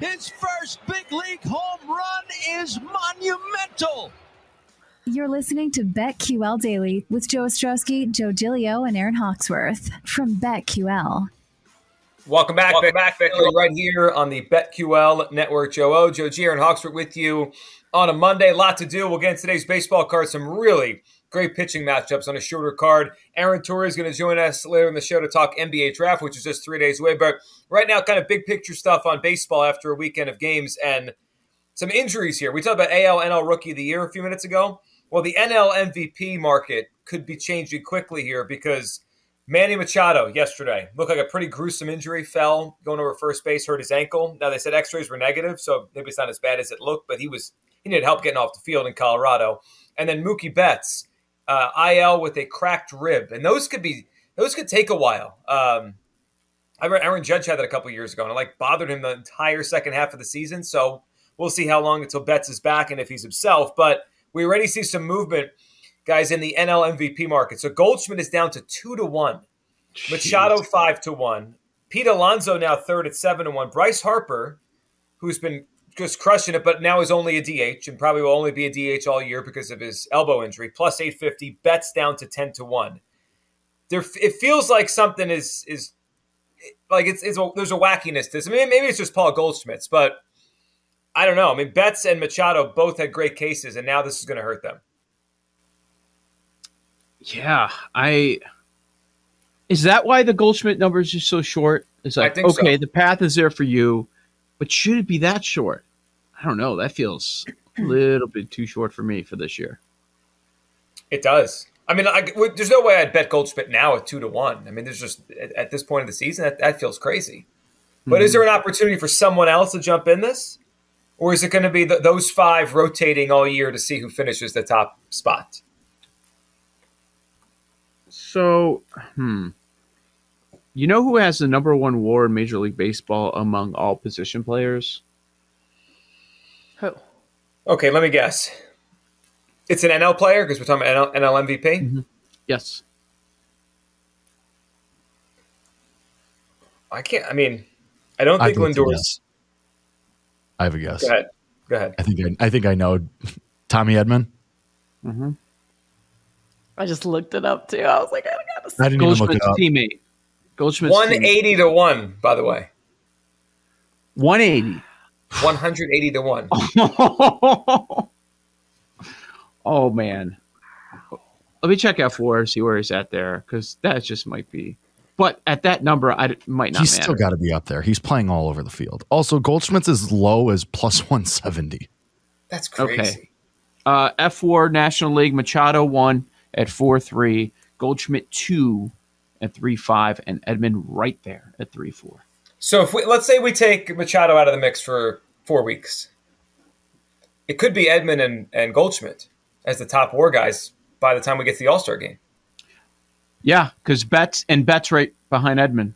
His first big league home run is monumental. You're listening to BetQL Daily with Joe Ostrowski, Joe Giglio, and Aaron Hawksworth from BetQL. Welcome back, Welcome back, BetQL, right here on the BetQL Network. Joe O, Joe G, Aaron Hawksworth with you on a Monday. A lot to do. We'll get into today's baseball card. Some really great pitching matchups on a shorter card. Aaron Torres is going to join us later in the show to talk NBA draft, which is just three days away. But right now, kind of big picture stuff on baseball after a weekend of games and some injuries here. We talked about AL NL Rookie of the Year a few minutes ago. Well, the NL MVP market could be changing quickly here because Manny Machado yesterday looked like a pretty gruesome injury. Fell going over first base, hurt his ankle. Now they said X-rays were negative, so maybe it's not as bad as it looked. But he was he needed help getting off the field in Colorado. And then Mookie Betts uh, IL with a cracked rib, and those could be those could take a while. Um, I remember Aaron Judge had that a couple years ago, and it like bothered him the entire second half of the season. So we'll see how long until Betts is back and if he's himself. But we already see some movement, guys, in the NL MVP market. So Goldschmidt is down to two to one, Jeez. Machado five to one, Pete Alonso now third at seven to one, Bryce Harper, who's been just crushing it, but now is only a DH and probably will only be a DH all year because of his elbow injury. Plus 850, Betts down to 10 to 1. There, it feels like something is is like it's, it's a, there's a wackiness to this. I mean, maybe it's just Paul Goldschmidt's, but I don't know. I mean, Betts and Machado both had great cases, and now this is going to hurt them. Yeah, I. Is that why the Goldschmidt numbers are so short? It's like okay, so. the path is there for you but should it be that short? I don't know. That feels a little bit too short for me for this year. It does. I mean, I, there's no way I'd bet Goldschmidt now at two to one. I mean, there's just at this point of the season that, that feels crazy. But mm-hmm. is there an opportunity for someone else to jump in this, or is it going to be the, those five rotating all year to see who finishes the top spot? So, hmm. You know who has the number one WAR in Major League Baseball among all position players? Who? Okay, let me guess. It's an NL player because we're talking about NL, NL MVP. Mm-hmm. Yes. I can't. I mean, I don't think Lindor's. I have a guess. Go ahead. Go ahead. I think I, I think I know Tommy Edman. Mm-hmm. I just looked it up too. I was like, I gotta. See. I didn't even look it up. teammate. Goldschmidt. 180 to 1, by the way. 180. 180 to 1. oh, man. Let me check F4, see where he's at there, because that just might be. But at that number, I might not. He's matter. still got to be up there. He's playing all over the field. Also, Goldschmidt's as low as plus 170. That's crazy. Okay. Uh, F4 National League Machado one at 4 3, Goldschmidt 2 at three five, and Edman right there at three four. So if we let's say we take Machado out of the mix for four weeks, it could be Edman and, and Goldschmidt as the top war guys by the time we get to the All Star game. Yeah, because Betts and Betts right behind Edman,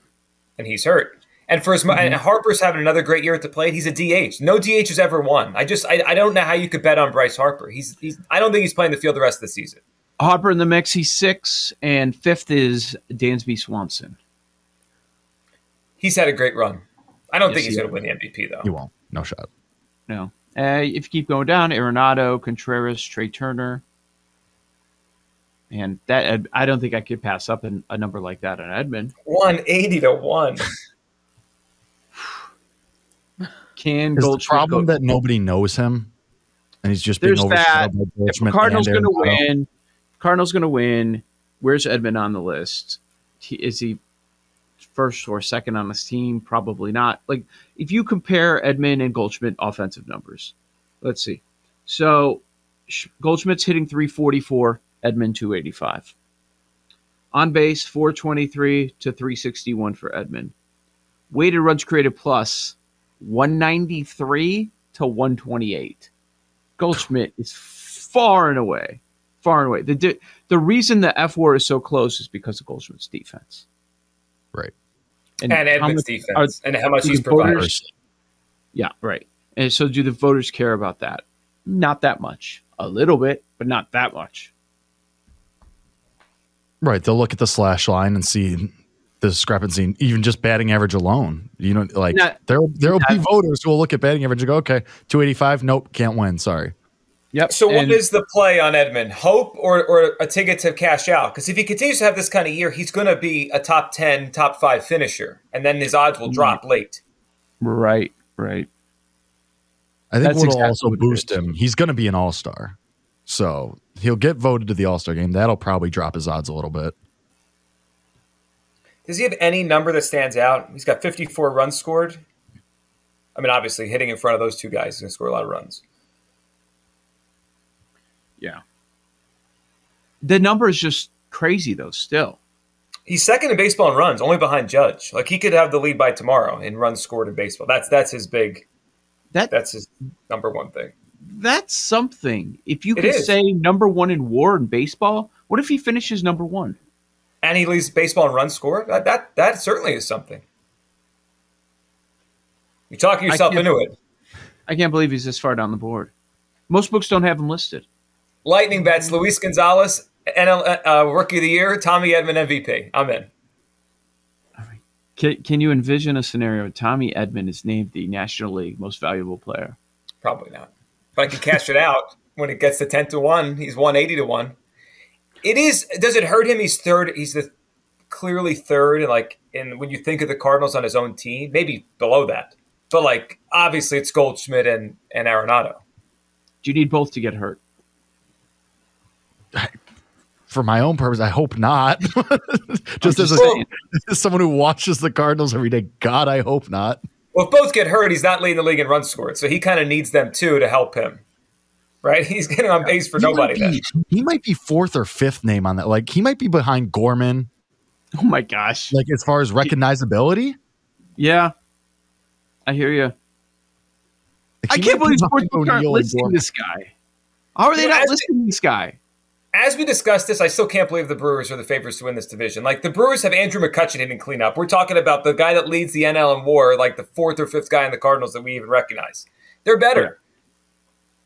and he's hurt. And for as mm-hmm. and Harper's having another great year at the plate. He's a DH. No DH has ever won. I just I, I don't know how you could bet on Bryce Harper. He's he's I don't think he's playing the field the rest of the season. Harper in the mix. He's six, and fifth is Dansby Swanson. He's had a great run. I don't yes, think he's he going to win the MVP though. He won't. No shot. No. Uh, if you keep going down, Arenado, Contreras, Trey Turner, and that I don't think I could pass up a, a number like that on Edman. One eighty to one. Can Is the problem go- that nobody knows him, and he's just There's being overshadowed by If Cardinals going to win, Cardinals going to win. Where's Edman on the list? Is he? first or second on this team? Probably not. Like if you compare Edman and Goldschmidt offensive numbers, let's see. So Goldschmidt's hitting 344, Edman 285. On base 423 to 361 for Edman. Weighted runs created plus 193 to 128. Goldschmidt is far and away, far and away. The the reason the F war is so close is because of Goldschmidt's defense. Right. And, and Edman's defense are, and how much he's provided. Yeah, right. And so do the voters care about that? Not that much. A little bit, but not that much. Right. They'll look at the slash line and see the discrepancy, even just batting average alone. You know, like there there will be voters who will look at batting average and go, okay, 285, nope, can't win. Sorry. Yep. So, and, what is the play on Edman? Hope or, or a ticket to cash out? Because if he continues to have this kind of year, he's going to be a top 10, top five finisher, and then his odds will drop mm. late. Right, right. I think That's what'll exactly also what boost him, he's going to be an all star. So he'll get voted to the all star game. That'll probably drop his odds a little bit. Does he have any number that stands out? He's got 54 runs scored. I mean, obviously, hitting in front of those two guys, he's going to score a lot of runs. Yeah. The number is just crazy, though, still. He's second in baseball in runs, only behind Judge. Like he could have the lead by tomorrow in runs scored in baseball. That's that's his big. That that's his number one thing. That's something. If you could say number one in WAR in baseball, what if he finishes number one? And he leads baseball in runs scored. That that that certainly is something. You're talking yourself into it. I can't believe he's this far down the board. Most books don't have him listed. Lightning bets: Luis Gonzalez, NL, uh, uh, Rookie of the Year, Tommy Edman MVP. I'm in. Can, can you envision a scenario where Tommy Edman is named the National League Most Valuable Player? Probably not. But I can cash it out when it gets to ten to one. He's one eighty to one. It is. Does it hurt him? He's third. He's the clearly third. And like, and when you think of the Cardinals on his own team, maybe below that. But like, obviously, it's Goldschmidt and and Arenado. Do you need both to get hurt? For my own purpose, I hope not. just as, a, as someone who watches the Cardinals every day, God, I hope not. Well, if both get hurt, he's not leading the league in runs scored, so he kind of needs them too to help him. Right? He's getting on base for he nobody. Might be, he might be fourth or fifth name on that. Like he might be behind Gorman. Oh my gosh! Like as far as recognizability. Yeah, I hear you. Like, I can't believe sports aren't listing this guy. How are they not listing this guy? As we discussed this, I still can't believe the Brewers are the favorites to win this division. Like the Brewers have Andrew McCutchen hitting cleanup. We're talking about the guy that leads the NL in WAR, like the fourth or fifth guy in the Cardinals that we even recognize. They're better.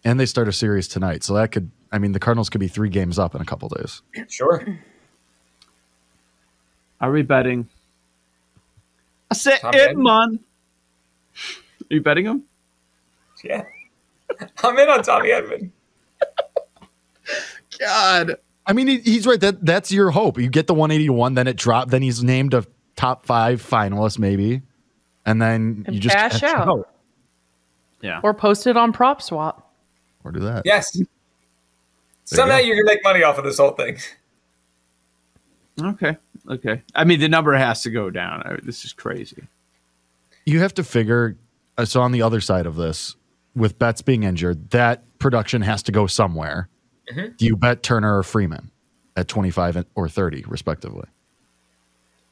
And they start a series tonight, so that could. I mean, the Cardinals could be three games up in a couple days. Sure. Are we betting? I said it, man. Are you betting him? Yeah. I'm in on Tommy Edman. God. I mean, he's right. That that's your hope. You get the 181, then it dropped. Then he's named a top five finalist, maybe, and then and you just cash out. out. Yeah, or post it on PropSwap, or do that. Yes. Somehow you are gonna make money off of this whole thing. Okay. Okay. I mean, the number has to go down. I, this is crazy. You have to figure. Uh, so on the other side of this, with Betts being injured, that production has to go somewhere. Mm-hmm. Do you bet Turner or Freeman at 25 or 30, respectively?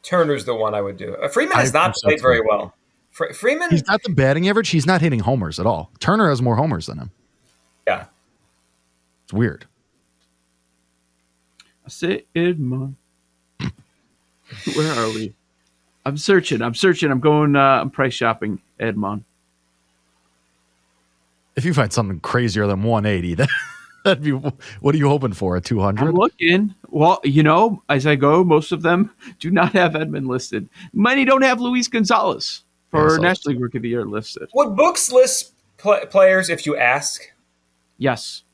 Turner's the one I would do. Uh, Freeman has I not played very well. Fre- Freeman. He's not the batting average. He's not hitting homers at all. Turner has more homers than him. Yeah. It's weird. I say Edman. Where are we? I'm searching. I'm searching. I'm going. Uh, I'm price shopping. Edman. If you find something crazier than 180, that That'd be, what are you hoping for? A 200? I'm looking. Well, you know, as I go, most of them do not have Edman listed. Many don't have Luis Gonzalez for yeah, National League Rookie of the Year listed. Would books list pl- players if you ask? Yes.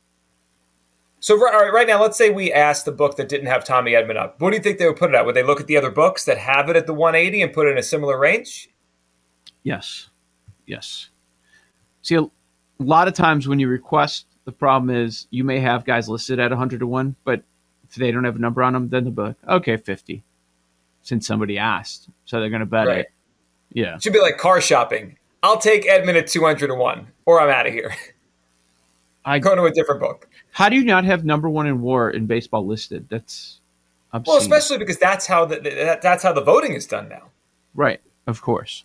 So right, right now, let's say we asked the book that didn't have Tommy Edman up. What do you think they would put it at? Would they look at the other books that have it at the 180 and put it in a similar range? Yes. Yes. See, a lot of times when you request the problem is you may have guys listed at 100 to 1, but if they don't have a number on them, then the book, okay, 50. since somebody asked. So they're going to bet right. it. Yeah. It should be like car shopping. I'll take Edman at 201 or I'm out of here. I go to a different book. How do you not have number one in war in baseball listed? That's obscene. well, especially because that's how the that, that's how the voting is done now. Right, of course.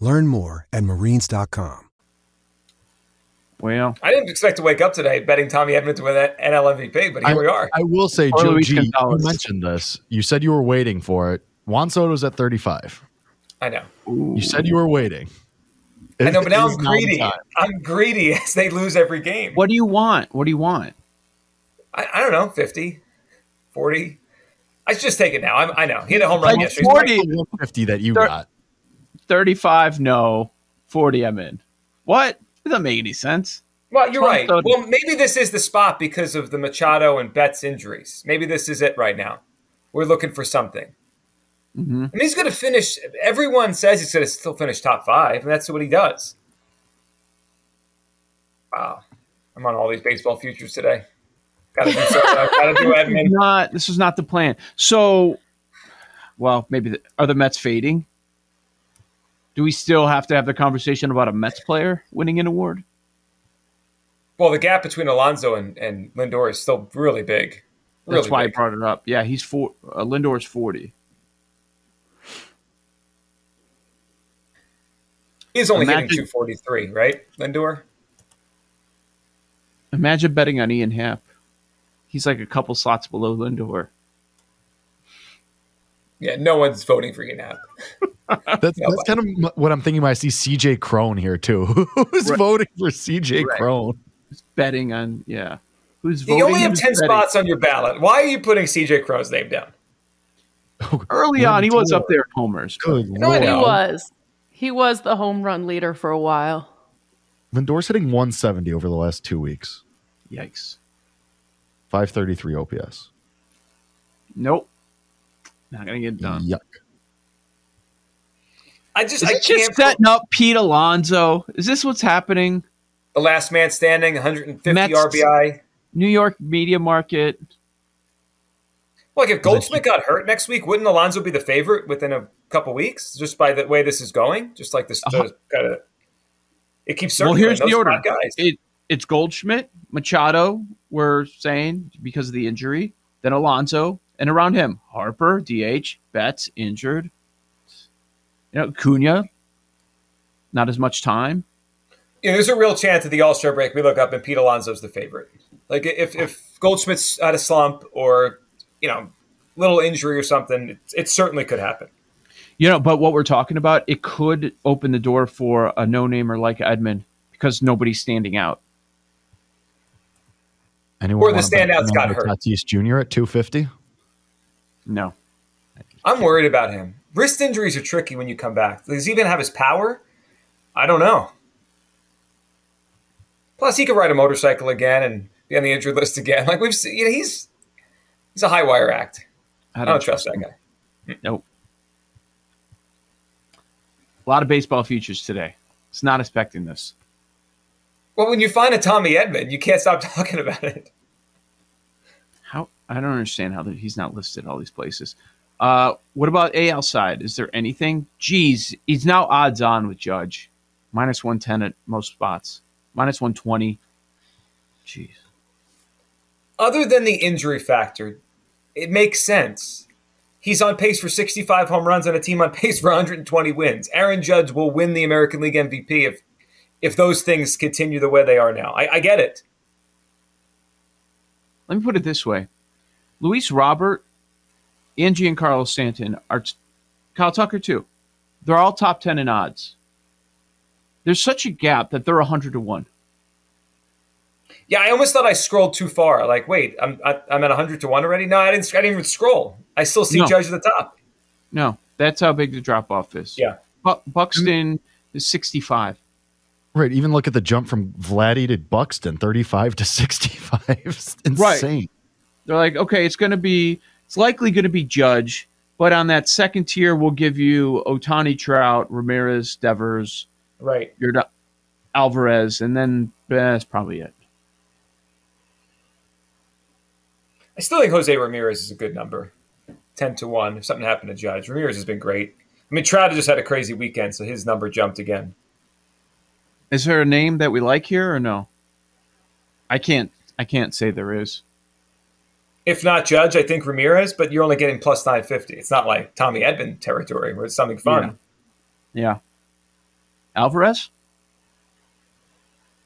Learn more at marines.com. Well, I didn't expect to wake up today betting Tommy Edman to win that NL MVP, but here I, we are. I will say, Joe G, you mentioned this. You said you were waiting for it. Juan Soto's at 35. I know. You said you were waiting. I know, but now I'm greedy. I'm greedy as they lose every game. What do you want? What do you want? I, I don't know, 50, 40. I should just take it now. I'm, i know. He had a home run like yesterday. 40, 50 that you 30, got. 35, no. 40, I'm in. What? It doesn't make any sense. Well, you're right. Well, maybe this is the spot because of the Machado and Betts injuries. Maybe this is it right now. We're looking for something. Mm-hmm. Mean, he's going to finish. Everyone says he's going to still finish top five, and that's what he does. Wow, I'm on all these baseball futures today. Got to do something. Got to do Edman. Not this is not the plan. So, well, maybe the, are the Mets fading? Do we still have to have the conversation about a Mets player winning an award? Well, the gap between Alonso and, and Lindor is still really big. Really That's why big. I brought it up. Yeah, he's four. Uh, Lindor's forty. He's only imagine, hitting 243, right, Lindor? Imagine betting on Ian Happ. He's like a couple slots below Lindor. Yeah, no one's voting for Ian Happ. that's, that's kind of what I'm thinking when I see CJ Cron here, too. Who's right. voting for CJ right. Cron? Who's betting on, yeah. Who's voting? You only have 10 betting? spots on your ballot. Why are you putting CJ Cron's name down? Early on, he was up there at homers. Good no, he was. He was the home run leader for a while. Lindor's hitting 170 over the last two weeks. Yikes. 533 OPS. Nope. Not gonna get done. Yuck. I just Is I just setting up Pete Alonso. Is this what's happening? The last man standing, 150 Mets, RBI. New York media market. Well, like if Goldschmidt got hurt next week, wouldn't Alonso be the favorite within a couple weeks, just by the way this is going? Just like this, uh-huh. kind of. It keeps circling. Well, here's the order. Guys. It, it's Goldschmidt, Machado. We're saying because of the injury, then Alonso, and around him, Harper, DH, Betts injured. You know, Cunha, not as much time. Yeah, there's a real chance at the All Star break we look up and Pete Alonso's the favorite. Like if if Goldschmidt's at a slump or you know little injury or something, it, it certainly could happen. You know, but what we're talking about, it could open the door for a no-namer like Edman because nobody's standing out. Anyone or the standouts got hurt. Tatis Jr. at 250? No. I'm worried about him. Wrist injuries are tricky when you come back. Does he even have his power? I don't know. Plus, he could ride a motorcycle again and be on the injured list again. Like we've seen, you know, he's he's a high wire act. I don't, I don't trust, trust that guy. Nope. A lot of baseball futures today. It's not expecting this. Well, when you find a Tommy Edman, you can't stop talking about it. I don't understand how he's not listed all these places. Uh, what about AL side? Is there anything? Geez, he's now odds on with Judge, minus one ten at most spots, minus one twenty. Jeez. Other than the injury factor, it makes sense. He's on pace for 65 home runs on a team on pace for 120 wins. Aaron Judge will win the American League MVP if if those things continue the way they are now. I, I get it. Let me put it this way: Luis Robert Angie and Giancarlo Stanton are t- Kyle Tucker too. They're all top ten in odds. There's such a gap that they're hundred to one. Yeah, I almost thought I scrolled too far. Like, wait, I'm I, am i am at hundred to one already. No, I didn't. I didn't even scroll. I still see no. Judge at the top. No, That's how big the drop off is. Yeah. Bu- Buxton is 65. Right. Even look at the jump from Vladdy to Buxton, 35 to 65. It's insane. Right. They're like, okay, it's going to be, it's likely going to be Judge, but on that second tier, we'll give you Ohtani, Trout, Ramirez, Devers, Right. your Alvarez, and then eh, that's probably it. I still think Jose Ramirez is a good number. 10 to 1. If something happened to Judge, Ramirez has been great. I mean, Trout just had a crazy weekend, so his number jumped again. Is there a name that we like here or no? I can't. I can't say there is. If not Judge, I think Ramirez, but you're only getting plus 950. It's not like Tommy Edman territory where it's something fun. Yeah. yeah. Alvarez?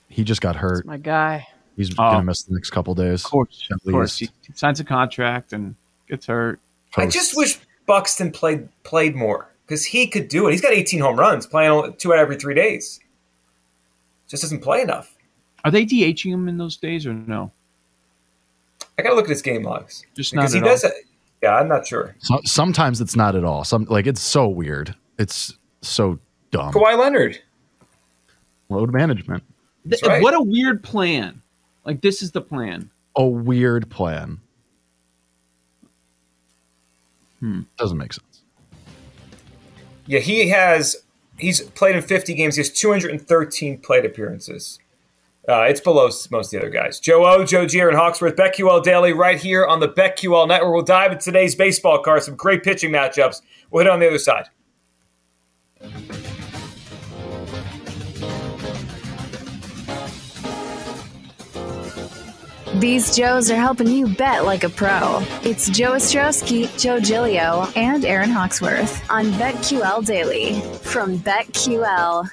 He just got hurt. That's my guy. He's oh, going to miss the next couple days. Of course. Of course. He, he signs a contract and gets hurt. I just wish Buxton played played more because he could do it. He's got 18 home runs, playing two out of every three days. Just doesn't play enough. Are they DHing him in those days or no? I gotta look at his game logs. Just because he all. does. It. Yeah, I'm not sure. So, sometimes it's not at all. Some like it's so weird. It's so dumb. Kawhi Leonard. Load management. right. What a weird plan. Like this is the plan. A weird plan. Hmm. Doesn't make sense. Yeah, he has. He's played in 50 games. He has 213 plate appearances. Uh, it's below most of the other guys. Joe O, Joe G, and Hawksworth, BetQL Daily, right here on the BetQL Network. We'll dive into today's baseball card. Some great pitching matchups. We'll hit on the other side. These Joes are helping you bet like a pro. It's Joe Ostrowski, Joe Giglio, and Aaron Hawksworth on BetQL Daily from BetQL.